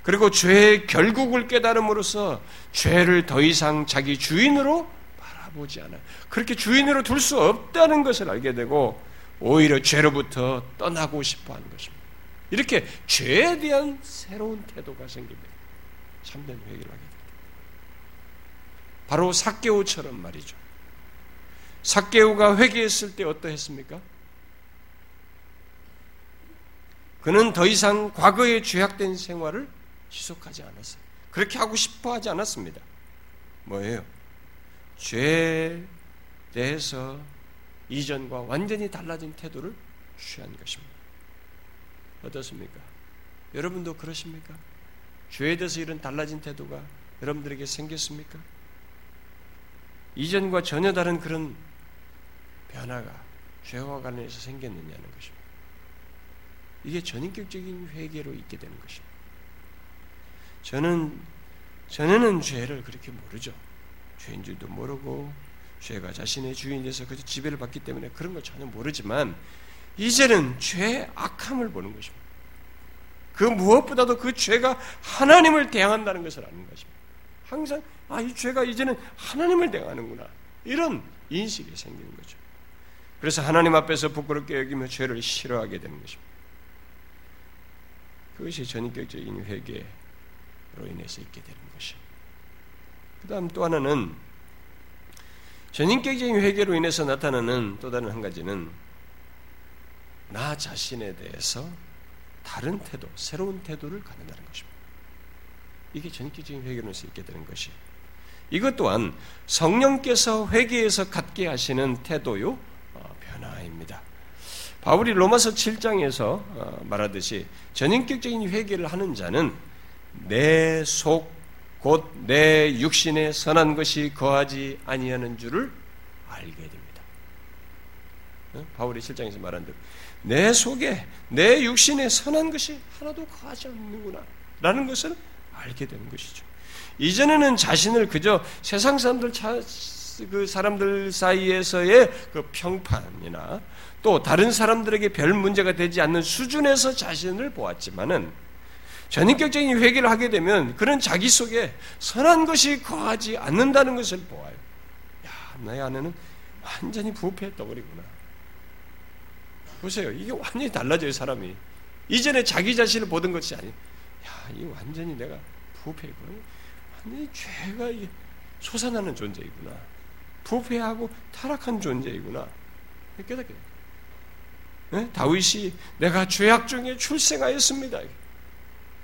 그리고 죄의 결국을 깨달음으로써 죄를 더 이상 자기 주인으로 바라보지 않아요. 그렇게 주인으로 둘 수 없다는 것을 알게 되고 오히려 죄로부터 떠나고 싶어 하는 것입니다. 이렇게 죄에 대한 새로운 태도가 생깁니다. 참된 회개를 하게 됩니다. 바로 사개오처럼 말이죠. 사개오가 회개했을 때 어떠했습니까? 그는 더 이상 과거의 죄악된 생활을 지속하지 않았어요. 그렇게 하고 싶어 하지 않았습니다. 뭐예요? 죄에 대해서 이전과 완전히 달라진 태도를 취한 것입니다. 어떻습니까? 여러분도 그러십니까? 죄에 대해서 이런 달라진 태도가 여러분들에게 생겼습니까? 이전과 전혀 다른 그런 변화가 죄와 관련해서 생겼느냐는 것입니다. 이게 전인격적인 회개로 있게 되는 것입니다. 저는 전에는 죄를 그렇게 모르죠. 죄인 줄도 모르고 죄가 자신의 주인이 돼서 그 지배를 받기 때문에 그런 걸 전혀 모르지만 이제는 죄의 악함을 보는 것입니다. 그 무엇보다도 그 죄가 하나님을 대항한다는 것을 아는 것입니다. 항상 아, 이 죄가 이제는 하나님을 대하는구나. 이런 인식이 생기는 거죠. 그래서 하나님 앞에서 부끄럽게 여기며 죄를 싫어하게 되는 것입니다. 그것이 전인격적인 회개로 인해서 있게 되는 것이에요. 그 다음 또 하나는 전인격적인 회개로 인해서 나타나는 또 다른 한 가지는 나 자신에 대해서 다른 태도, 새로운 태도를 갖는다는 것입니다. 이게 전인격적인 회개로 인해서 있게 되는 것이에요. 이것 또한 성령께서 회개에서 갖게 하시는 태도요 어, 변화입니다. 바울이 로마서 7장에서 어, 말하듯이 전인격적인 회개를 하는 자는 내 속 곧 내 육신에 선한 것이 거하지 아니하는 줄을 알게 됩니다. 어? 바울이 7장에서 말한 대로 내 속에 내 육신에 선한 것이 하나도 거하지 않는구나 라는 것을 알게 되는 것이죠. 이전에는 자신을 그저 세상 사람들 그 사람들 사이에서의 그 평판이나 또 다른 사람들에게 별 문제가 되지 않는 수준에서 자신을 보았지만은 전인격적인 회개를 하게 되면 그런 자기 속에 선한 것이 거하지 않는다는 것을 보아요. 야, 나의 아내는 완전히 부패했다 버리구나. 보세요. 이게 완전히 달라져요, 사람이. 이전에 자기 자신을 보던 것이 아니. 야, 이 완전히 내가 부패했구나. 완전히 죄가 솟아나는 존재이구나. 부패하고 타락한 존재이구나. 깨닫게. 네? 다윗이 내가 죄악 중에 출생하였습니다.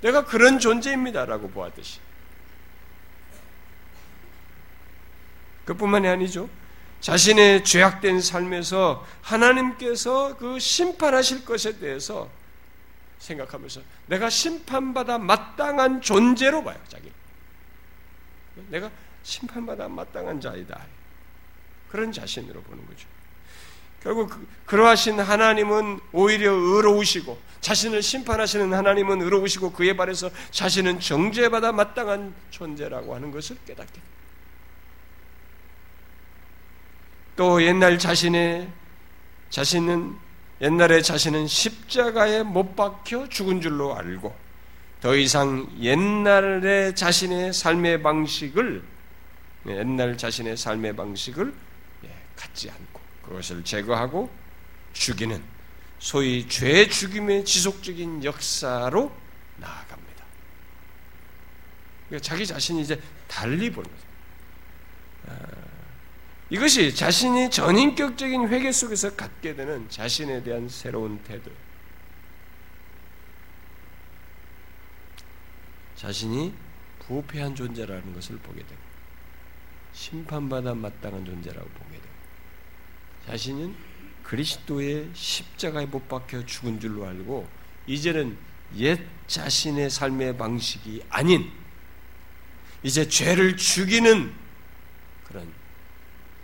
내가 그런 존재입니다라고 보았듯이. 그뿐만이 아니죠. 자신의 죄악된 삶에서 하나님께서 그 심판하실 것에 대해서 생각하면서 내가 심판받아 마땅한 존재로 봐요, 자기. 내가 심판받아 마땅한 자이다. 그런 자신으로 보는 거죠. 결국 그, 러하신 하나님은 오히려 의로우시고 자신을 심판하시는 하나님은 의로우시고 그에 반해서 자신은 정죄받아 마땅한 존재라고 하는 것을 깨닫게 됩니다. 또 옛날 자신의 자신은 옛날에 자신은 십자가에 못 박혀 죽은 줄로 알고 더 이상 옛날의 자신의 삶의 방식을 옛날 자신의 삶의 방식을 예, 갖지 않고 그것을 제거하고 죽이는 소위 죄 죽임의 지속적인 역사로 나아갑니다. 그러니까 자기 자신이 이제 달리 보는 거죠. 아, 이것이 자신이 전인격적인 회개 속에서 갖게 되는 자신에 대한 새로운 태도. 자신이 부패한 존재라는 것을 보게 되고, 심판받아 마땅한 존재라고 보게 되고, 자신은 그리스도의 십자가에 못 박혀 죽은 줄로 알고, 이제는 옛 자신의 삶의 방식이 아닌, 이제 죄를 죽이는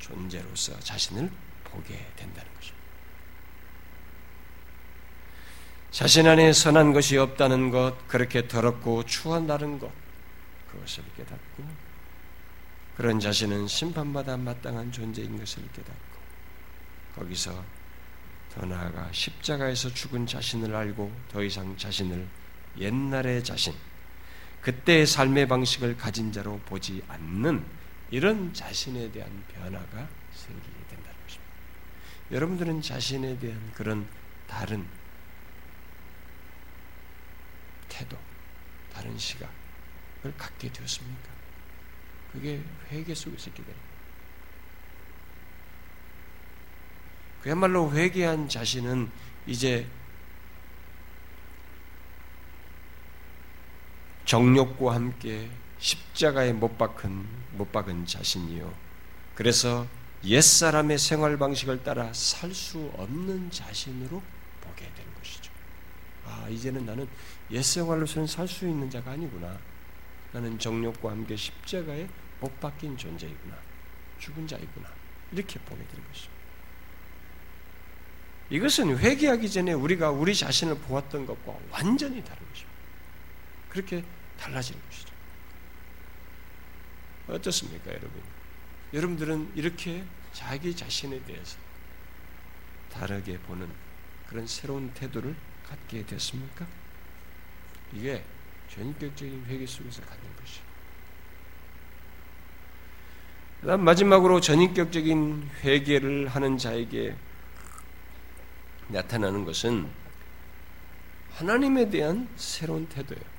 존재로서 자신을 보게 된다는 것입니다. 자신 안에 선한 것이 없다는 것, 그렇게 더럽고 추한다는 것, 그것을 깨닫고, 그런 자신은 심판받아 마땅한 존재인 것을 깨닫고, 거기서 더 나아가 십자가에서 죽은 자신을 알고 더 이상 자신을 옛날의 자신, 그때의 삶의 방식을 가진 자로 보지 않는 이런 자신에 대한 변화가 생기게 된다는 것입니다. 여러분들은 자신에 대한 그런 다른 태도, 다른 시각을 갖게 되었습니까? 그게 회개 속에서 있게 됩니다. 그야말로 회개한 자신은 이제 정욕과 함께 십자가에 못 박은 못 박은 자신이요. 그래서 옛사람의 생활 방식을 따라 살 수 없는 자신으로 보게 되는 것이죠. 아, 이제는 나는 옛 생활로서는 살 수 있는 자가 아니구나. 나는 정욕과 함께 십자가에 못 박힌 존재이구나. 죽은 자이구나. 이렇게 보게 되는 것이죠. 이것은 회개하기 전에 우리가 우리 자신을 보았던 것과 완전히 다른 것입니다. 그렇게 달라지는 것이죠. 어떻습니까, 여러분? 여러분들은 이렇게 자기 자신에 대해서 다르게 보는 그런 새로운 태도를 갖게 됐습니까? 이게 전격적인 회개 속에서 갖는 것이에요. 그다음 마지막으로 전인격적인 회개를 하는 자에게 나타나는 것은 하나님에 대한 새로운 태도예요.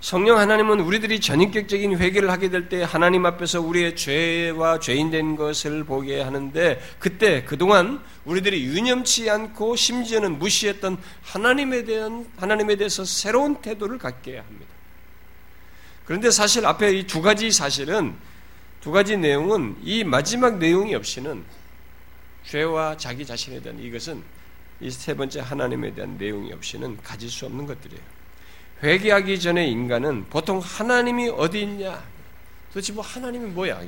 성령 하나님은 우리들이 전인격적인 회개를 하게 될 때 하나님 앞에서 우리의 죄와 죄인된 것을 보게 하는데 그때 그동안 우리들이 유념치 않고 심지어는 무시했던 하나님에 대한 하나님에 대해서 새로운 태도를 갖게 합니다. 그런데 사실 앞에 이 두 가지 사실은 두 가지 내용은 이 마지막 내용이 없이는 죄와 자기 자신에 대한 이것은 이 세 번째 하나님에 대한 내용이 없이는 가질 수 없는 것들이에요. 회개하기 전에 인간은 보통 하나님이 어디 있냐? 도대체 뭐 하나님이 뭐야?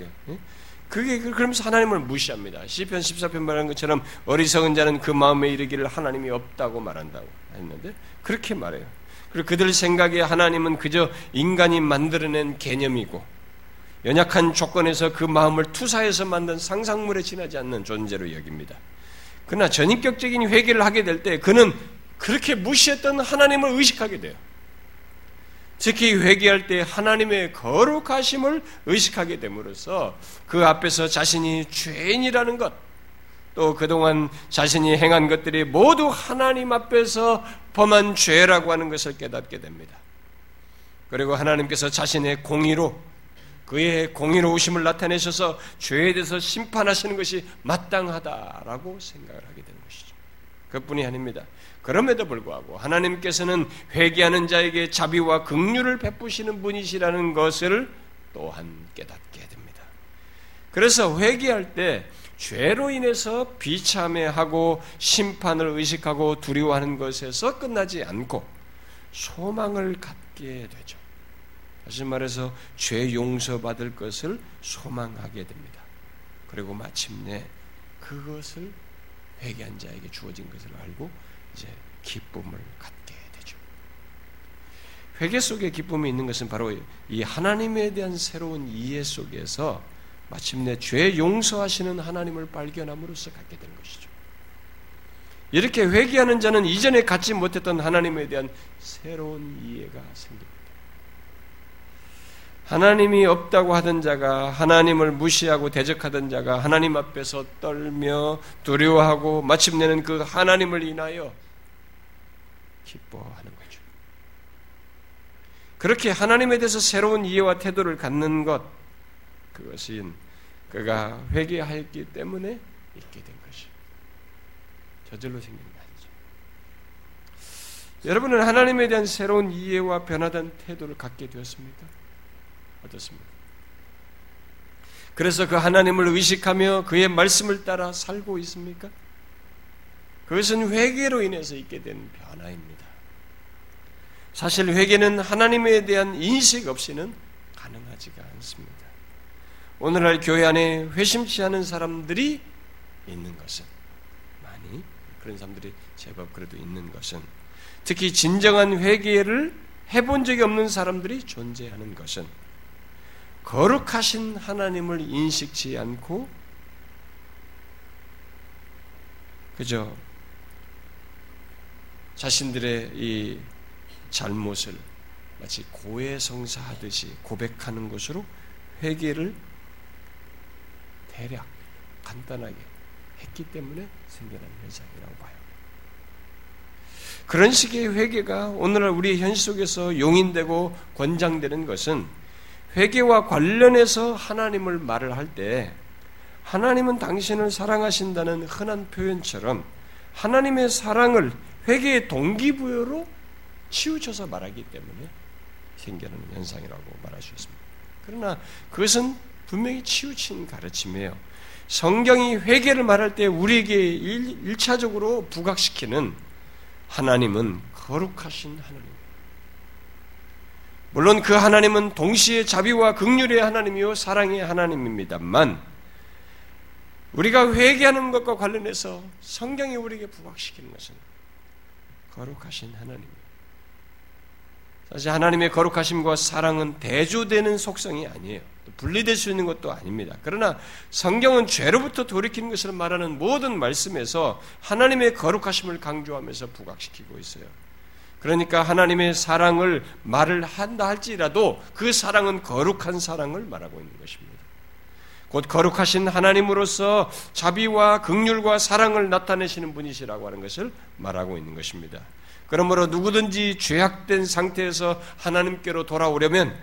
그게 그러면서 하나님을 무시합니다. 시편 14편 말하는 것처럼 어리석은 자는 그 마음에 이르기를 하나님이 없다고 말한다고 했는데 그렇게 말해요. 그리고 그들 생각에 하나님은 그저 인간이 만들어낸 개념이고 연약한 조건에서 그 마음을 투사해서 만든 상상물에 지나지 않는 존재로 여깁니다. 그러나 전인격적인 회개를 하게 될 때 그는 그렇게 무시했던 하나님을 의식하게 돼요. 특히 회개할 때 하나님의 거룩하심을 의식하게 됨으로써 그 앞에서 자신이 죄인이라는 것, 또 그동안 자신이 행한 것들이 모두 하나님 앞에서 범한 죄라고 하는 것을 깨닫게 됩니다. 그리고 하나님께서 자신의 공의로 그의 공의로우심을 나타내셔서 죄에 대해서 심판하시는 것이 마땅하다라고 생각을 하게 되는 것이죠. 그뿐이 아닙니다. 그럼에도 불구하고 하나님께서는 회개하는 자에게 자비와 긍휼을 베푸시는 분이시라는 것을 또한 깨닫게 됩니다. 그래서 회개할 때 죄로 인해서 비참해하고 심판을 의식하고 두려워하는 것에서 끝나지 않고 소망을 갖게 되죠. 다시 말해서 죄 용서받을 것을 소망하게 됩니다. 그리고 마침내 그것을 회개한 자에게 주어진 것을 알고 이제 기쁨을 갖게 되죠. 회개 속에 기쁨이 있는 것은 바로 이 하나님에 대한 새로운 이해 속에서 마침내 죄 용서하시는 하나님을 발견함으로써 갖게 되는 것이죠. 이렇게 회개하는 자는 이전에 갖지 못했던 하나님에 대한 새로운 이해가 생깁니다. 하나님이 없다고 하던 자가 하나님을 무시하고 대적하던 자가 하나님 앞에서 떨며 두려워하고 마침내는 그 하나님을 인하여 기뻐하는 거죠. 그렇게 하나님에 대해서 새로운 이해와 태도를 갖는 것, 그것은 그가 회개하였기 때문에 있게 된 것이 저절로 생긴 거 아니죠. 여러분은 하나님에 대한 새로운 이해와 변화된 태도를 갖게 되었습니까? 어떻습니까? 그래서 그 하나님을 의식하며 그의 말씀을 따라 살고 있습니까? 그것은 회개로 인해서 있게 된 변화입니다. 사실 회개는 하나님에 대한 인식 없이는 가능하지가 않습니다. 오늘날 교회 안에 회심치 않은 사람들이 있는 것은 많이 그런 사람들이 제법 그래도 있는 것은 특히 진정한 회개를 해본 적이 없는 사람들이 존재하는 것은 거룩하신 하나님을 인식치 않고 그저 자신들의 이 잘못을 마치 고해성사하듯이 고백하는 것으로 회개를 대략 간단하게 했기 때문에 생겨난 현상이라고 봐요. 그런 식의 회개가 오늘날 우리 현실 속에서 용인되고 권장되는 것은 회개와 관련해서 하나님을 말을 할 때 하나님은 당신을 사랑하신다는 흔한 표현처럼 하나님의 사랑을 회개의 동기부여로 치우쳐서 말하기 때문에 생겨나는 현상이라고 말할 수 있습니다. 그러나 그것은 분명히 치우친 가르침이에요. 성경이 회개를 말할 때 우리에게 일, 차적으로 부각시키는 하나님은 거룩하신 하나님. 물론 그 하나님은 동시에 자비와 극률의 하나님이요 사랑의 하나님입니다만 우리가 회개하는 것과 관련해서 성경이 우리에게 부각시키는 것은 거룩하신 하나님입니다. 사실 하나님의 거룩하심과 사랑은 대조되는 속성이 아니에요. 분리될 수 있는 것도 아닙니다. 그러나 성경은 죄로부터 돌이키는 것을 말하는 모든 말씀에서 하나님의 거룩하심을 강조하면서 부각시키고 있어요. 그러니까 하나님의 사랑을 말을 한다 할지라도 그 사랑은 거룩한 사랑을 말하고 있는 것입니다. 곧 거룩하신 하나님으로서 자비와 극률과 사랑을 나타내시는 분이시라고 하는 것을 말하고 있는 것입니다. 그러므로 누구든지 죄악된 상태에서 하나님께로 돌아오려면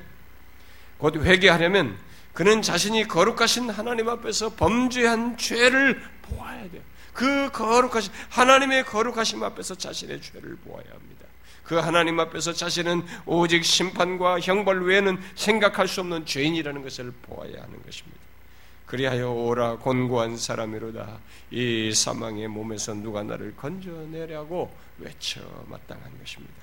곧 회개하려면 그는 자신이 거룩하신 하나님 앞에서 범죄한 죄를 보아야 돼요. 그 거룩하신 하나님의 거룩하심 앞에서 자신의 죄를 보아야 합니다. 그 하나님 앞에서 자신은 오직 심판과 형벌 외에는 생각할 수 없는 죄인이라는 것을 보아야 하는 것입니다. 그리하여 오라 곤고한 사람이로다 이 사망의 몸에서 누가 나를 건져내려고 외쳐 마땅한 것입니다.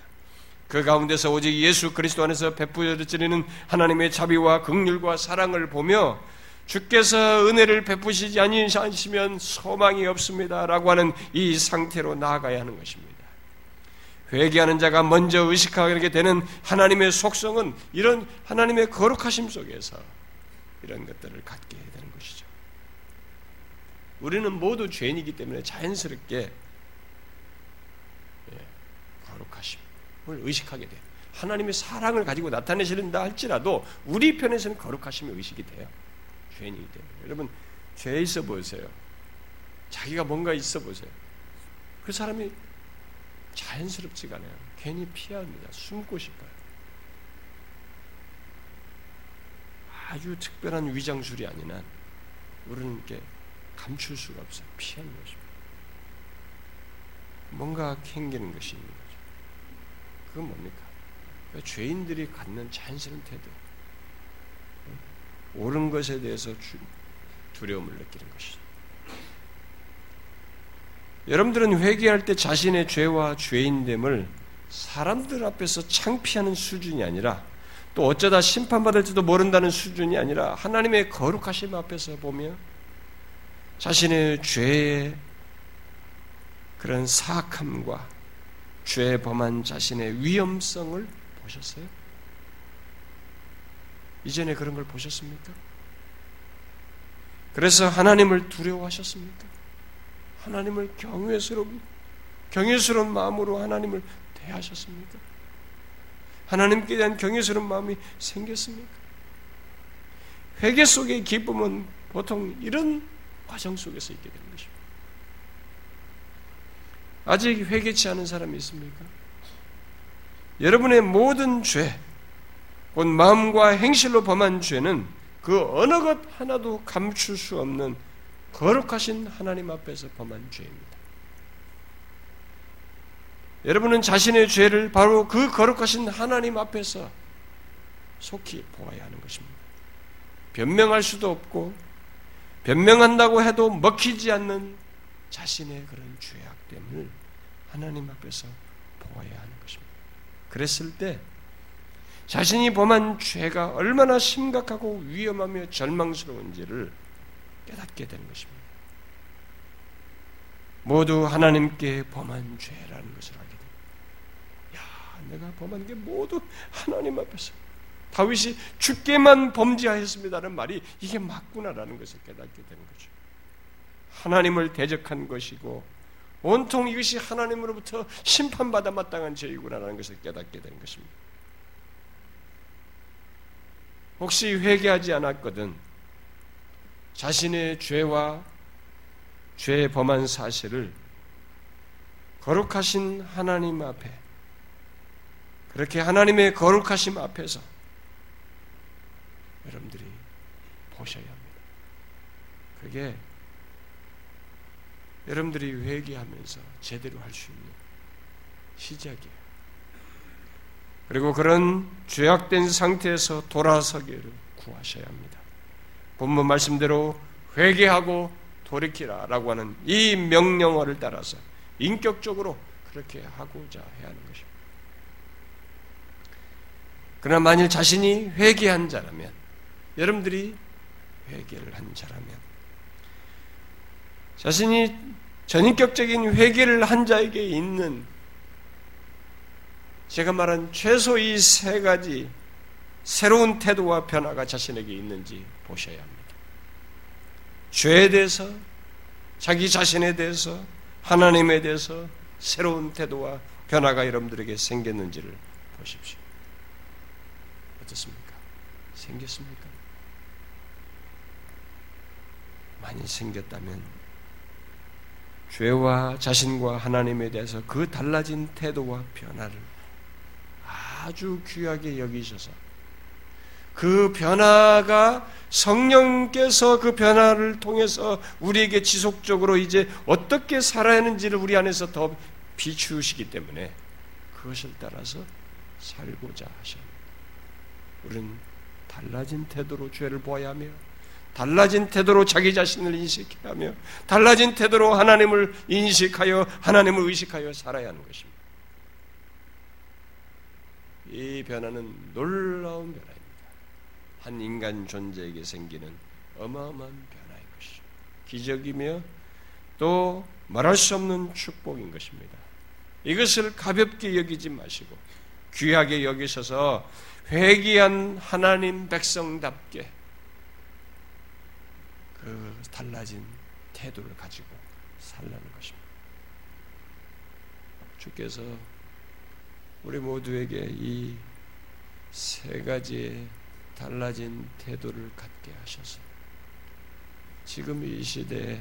그 가운데서 오직 예수 그리스도 안에서 베푸어지는 하나님의 자비와 극률과 사랑을 보며 주께서 은혜를 베푸시지 아니시면 소망이 없습니다라고 하는 이 상태로 나아가야 하는 것입니다. 회개하는 자가 먼저 의식하게 되는 하나님의 속성은 이런 하나님의 거룩하심 속에서 이런 것들을 갖게 되는 것이죠. 우리는 모두 죄인이기 때문에 자연스럽게 예, 거룩하심을 의식하게 돼요. 하나님의 사랑을 가지고 나타내시는다 할지라도 우리 편에서는 거룩하심이 의식이 돼요. 죄인이기 때문에. 여러분 죄 있어 보세요. 자기가 뭔가 있어 보세요. 그 사람이 자연스럽지가 않아요. 괜히 피합니다. 숨고 싶어요. 아주 특별한 위장술이 한 우리는 이렇게 감출 수가 없어요. 피하는 것입니다. 뭔가 캥기는 것이 있는 거죠. 그건 뭡니까? 그러니까 죄인들이 갖는 자연스러운 태도. 옳은 것에 대해서 두려움을 느끼는 것이죠. 여러분들은 회개할 때 자신의 죄와 죄인됨을 사람들 앞에서 창피하는 수준이 아니라 또 어쩌다 심판받을지도 모른다는 수준이 아니라 하나님의 거룩하심 앞에서 보며 자신의 죄의 그런 사악함과 죄 범한 자신의 위험성을 보셨어요? 이전에 그런 걸 보셨습니까? 그래서 하나님을 두려워하셨습니까? 하나님을 경외스러운 경외스러운 마음으로 하나님을 대하셨습니까? 하나님께 대한 경외스러운 마음이 생겼습니까? 회개 속의 기쁨은 보통 이런 과정 속에서 있게 되는 것입니다. 아직 회개치 않은 사람이 있습니까? 여러분의 모든 죄, 곧 마음과 행실로 범한 죄는 그 어느 것 하나도 감출 수 없는 거룩하신 하나님 앞에서 범한 죄입니다. 여러분은 자신의 죄를 바로 그 거룩하신 하나님 앞에서 속히 보아야 하는 것입니다. 변명할 수도 없고 변명한다고 해도 먹히지 않는 자신의 그런 죄악됨을 하나님 앞에서 보아야 하는 것입니다. 그랬을 때 자신이 범한 죄가 얼마나 심각하고 위험하며 절망스러운지를 깨닫게 되는 것입니다. 모두 하나님께 범한 죄라는 것을 알게 됩니다. 야, 내가 범한 게 모두 하나님 앞에서 다윗이 죽게만 범죄하였습니다는 말이 이게 맞구나라는 것을 깨닫게 되는 거죠. 하나님을 대적한 것이고 온통 이것이 하나님으로부터 심판받아 마땅한 죄이구나라는 것을 깨닫게 되는 것입니다. 혹시 회개하지 않았거든 자신의 죄와 죄 범한 사실을 거룩하신 하나님 앞에 그렇게 하나님의 거룩하심 앞에서 여러분들이 보셔야 합니다. 그게 여러분들이 회개하면서 제대로 할 수 있는 시작이에요. 그리고 그런 죄악된 상태에서 돌아서기를 구하셔야 합니다. 본문 말씀대로 회개하고 돌이키라라고 하는 이 명령어를 따라서 인격적으로 그렇게 하고자 해야 하는 것입니다. 그러나 만일 자신이 회개한 자라면 여러분들이 회개를 한 자라면 자신이 전인격적인 회개를 한 자에게 있는 제가 말한 최소 이 세 가지 새로운 태도와 변화가 자신에게 있는지 보셔야 합니다. 죄에 대해서, 자기 자신에 대해서, 하나님에 대해서 새로운 태도와 변화가 여러분들에게 생겼는지를 보십시오. 어떻습니까? 생겼습니까? 많이 생겼다면 죄와 자신과 하나님에 대해서 그 달라진 태도와 변화를 아주 귀하게 여기셔서 그 변화가 성령께서 그 변화를 통해서 우리에게 지속적으로 이제 어떻게 살아야 하는지를 우리 안에서 더 비추시기 때문에 그것을 따라서 살고자 하십니다. 우리는 달라진 태도로 죄를 보아야 하며 달라진 태도로 자기 자신을 인식해야 하며 달라진 태도로 하나님을 인식하여 하나님을 의식하여 살아야 하는 것입니다. 이 변화는 놀라운 변화입니다. 한 인간 존재에게 생기는 어마어마한 변화인 것이죠. 기적이며 또 말할 수 없는 축복인 것입니다. 이것을 가볍게 여기지 마시고 귀하게 여기셔서 회귀한 하나님 백성답게 그 달라진 태도를 가지고 살라는 것입니다. 주께서 우리 모두에게 이 세 가지의 달라진 태도를 갖게 하셔서 지금 이 시대에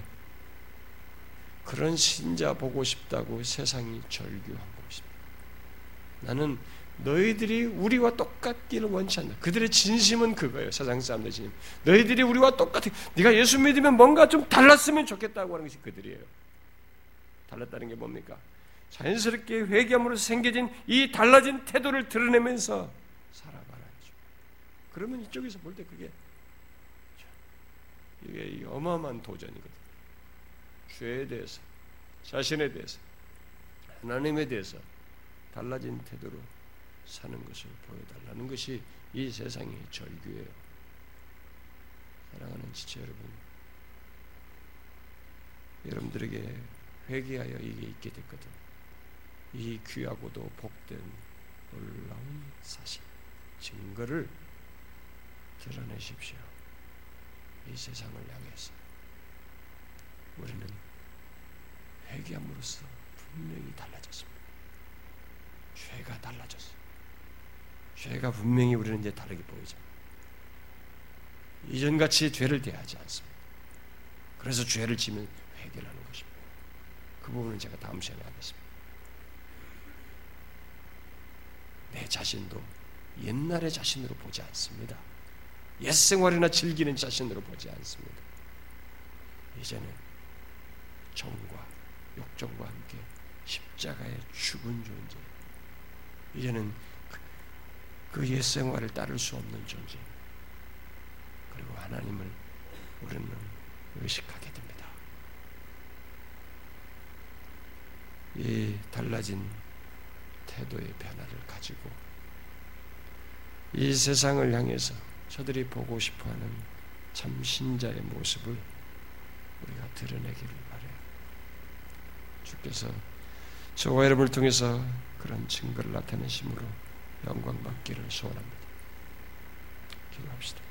그런 신자 보고 싶다고 세상이 절규하고 있습니다. 나는 너희들이 우리와 똑같기를 원치 않는다. 그들의 진심은 그거예요. 세상 사람들의 진심. 너희들이 우리와 똑같아. 네가 예수 믿으면 뭔가 좀 달랐으면 좋겠다고 하는 것이 그들이에요. 달랐다는 게 뭡니까? 자연스럽게 회개함으로 생겨진 이 달라진 태도를 드러내면서 살아가야죠. 그러면 이쪽에서 볼 때 그게 이게 어마어마한 도전이거든. 죄에 대해서, 자신에 대해서, 하나님에 대해서 달라진 태도로 사는 것을 보여달라는 것이 이 세상의 절규예요. 사랑하는 지체 여러분, 여러분들에게 회개하여 이게 있게 됐거든. 이 귀하고도 복된 놀라운 사실, 증거를 드러내십시오. 이 세상을 향해서 우리는 회개함으로써 분명히 달라졌습니다. 죄가 달라졌어. 죄가 분명히 우리는 이제 다르게 보이잖아. 이전같이 죄를 대하지 않습니다. 그래서 죄를 지면 회개를 하는 것입니다. 그 부분은 제가 다음 시간에 하겠습니다. 내 자신도 옛날의 자신으로 보지 않습니다. 옛 생활이나 즐기는 자신으로 보지 않습니다. 이제는 정과 욕정과 함께 십자가에 죽은 존재. 이제는 그옛 그 생활을 따를 수 없는 존재. 그리고 하나님을 우리는 의식하게 됩니다. 이 달라진 태도의 변화를 가지고 이 세상을 향해서 저들이 보고 싶어하는 참 신자의 모습을 우리가 드러내기를 바래요. 주께서 저와 여러분을 통해서 그런 증거를 나타내심으로 영광 받기를 소원합니다. 기도합시다.